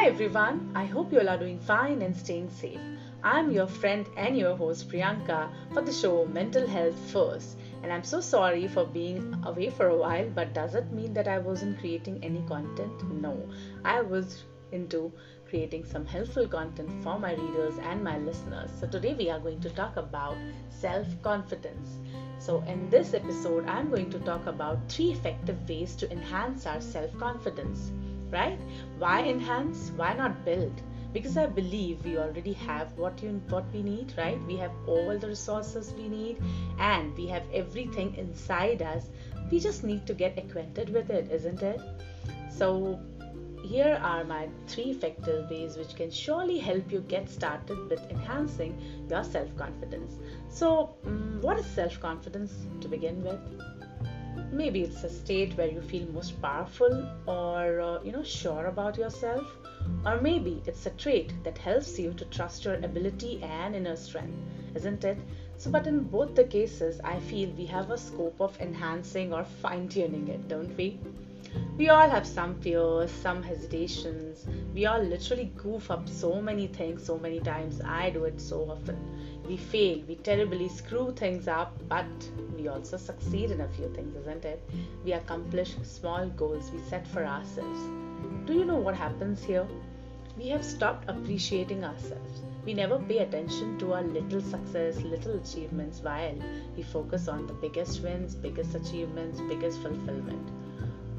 Hi everyone, I hope you all are doing fine and staying safe. I'm your friend and your host Priyanka for the show Mental Health First. And I'm so sorry for being away for a while, but does it mean that I wasn't creating any content? No, I was into creating some helpful content for my readers and my listeners. So today we are going to talk about self confidence. So, in this episode, I'm going to talk about three effective ways to enhance our self confidence. Right? Why enhance? Why not build? Because I believe we already have what you what we need, right? We have all the resources we need, and we have everything inside us. We just need to get acquainted with it, isn't it? So, here are my three effective ways which can surely help you get started with enhancing your self confidence. So, um, what is self confidence to begin with? Maybe it's a state where you feel most powerful or uh, you know sure about yourself, or maybe it's a trait that helps you to trust your ability and inner strength, isn't it? So, but in both the cases, I feel we have a scope of enhancing or fine tuning it, don't we? We all have some fears, some hesitations. We all literally goof up so many things so many times. I do it so often. We fail, we terribly screw things up, but we also succeed in a few things, isn't it? We accomplish small goals we set for ourselves. Do you know what happens here? We have stopped appreciating ourselves. We never pay attention to our little success, little achievements while we focus on the biggest wins, biggest achievements, biggest fulfillment.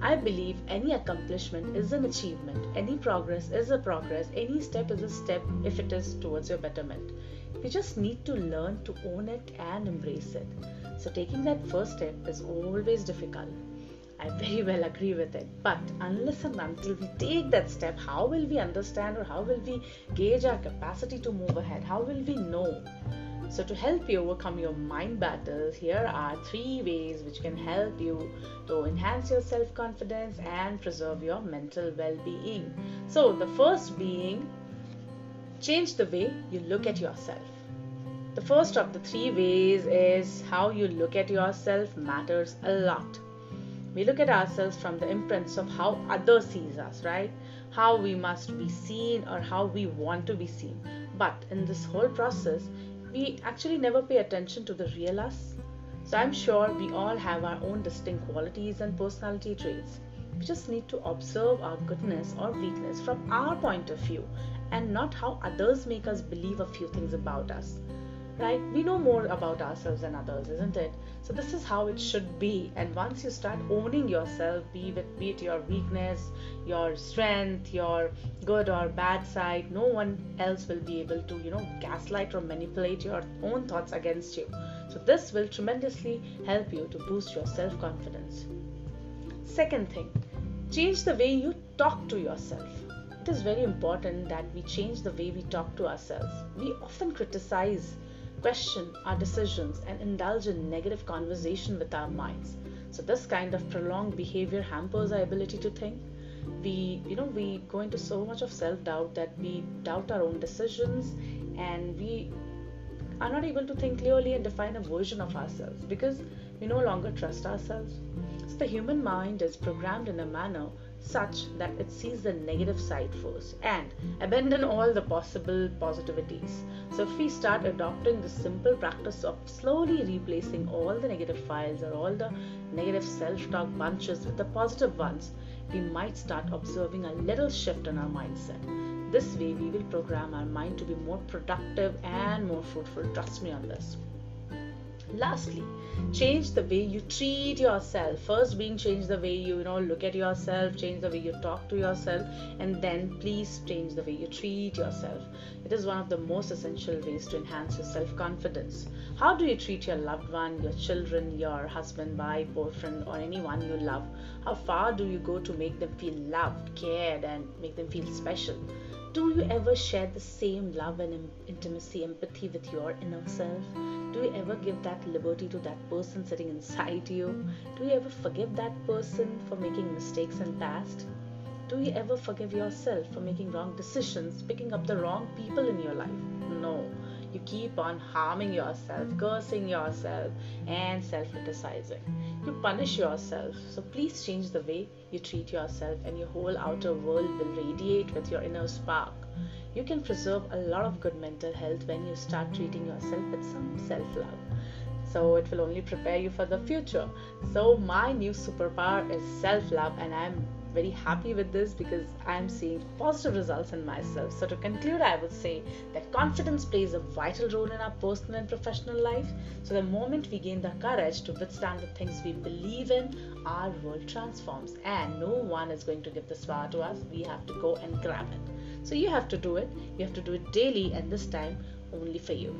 I believe any accomplishment is an achievement, any progress is a progress, any step is a step if it is towards your betterment. You just need to learn to own it and embrace it. So, taking that first step is always difficult. I very well agree with it. But unless and until we take that step, how will we understand or how will we gauge our capacity to move ahead? How will we know? So, to help you overcome your mind battles, here are three ways which can help you to enhance your self confidence and preserve your mental well being. So, the first being change the way you look at yourself. The first of the three ways is how you look at yourself matters a lot. We look at ourselves from the imprints of how others sees us, right? How we must be seen or how we want to be seen. But in this whole process, we actually never pay attention to the real us. So I'm sure we all have our own distinct qualities and personality traits. We just need to observe our goodness or weakness from our point of view and not how others make us believe a few things about us. Right? We know more about ourselves than others isn't it? So this is how it should be. And once you start owning yourself be it, be it your weakness your strength your good or bad side no one else will be able to you know gaslight or manipulate your own thoughts against you. So this will tremendously help you to boost your self confidence second thing change the way you talk to yourself it is very important that we change the way we talk to ourselves we often criticize question our decisions, and indulge in negative conversation with our minds. So this kind of prolonged behavior hampers our ability to think. We, you know, we go into so much of self-doubt that we doubt our own decisions and we are not able to think clearly and define a version of ourselves because we no longer trust ourselves. So the human mind is programmed in a manner such that it sees the negative side first and abandon all the possible positivities. So if we start adopting the simple practice of slowly replacing all the negative files or all the negative self-talk bunches with the positive ones, we might start observing a little shift in our mindset. This way we will program our mind to be more productive and more fruitful. Trust me on this. Lastly, change the way you treat yourself. First, being change the way you, you know look at yourself, change the way you talk to yourself, and then please change the way you treat yourself. It is one of the most essential ways to enhance your self-confidence. How do you treat your loved one, your children, your husband, wife, boyfriend, or anyone you love? How far do you go to make them feel loved, cared, and make them feel special? Do you ever share the same love and intimacy, empathy with your inner self? Do you ever give that liberty to that person sitting inside you? Do you ever forgive that person for making mistakes in past? Do you ever forgive yourself for making wrong decisions, picking up the wrong people in your life? No. You keep on harming yourself, cursing yourself, and self criticizing. You punish yourself. So please change the way you treat yourself, and your whole outer world will radiate with your inner spark. You can preserve a lot of good mental health when you start treating yourself with some self love. So it will only prepare you for the future. So my new superpower is self love, and I'm very happy with this because I'm seeing positive results in myself. So, to conclude, I would say that confidence plays a vital role in our personal and professional life. So, the moment we gain the courage to withstand the things we believe in, our world transforms, and no one is going to give this power to us. We have to go and grab it. So, you have to do it, you have to do it daily, and this time only for you.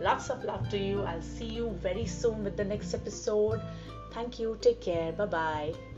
Lots of love to you. I'll see you very soon with the next episode. Thank you. Take care. Bye bye.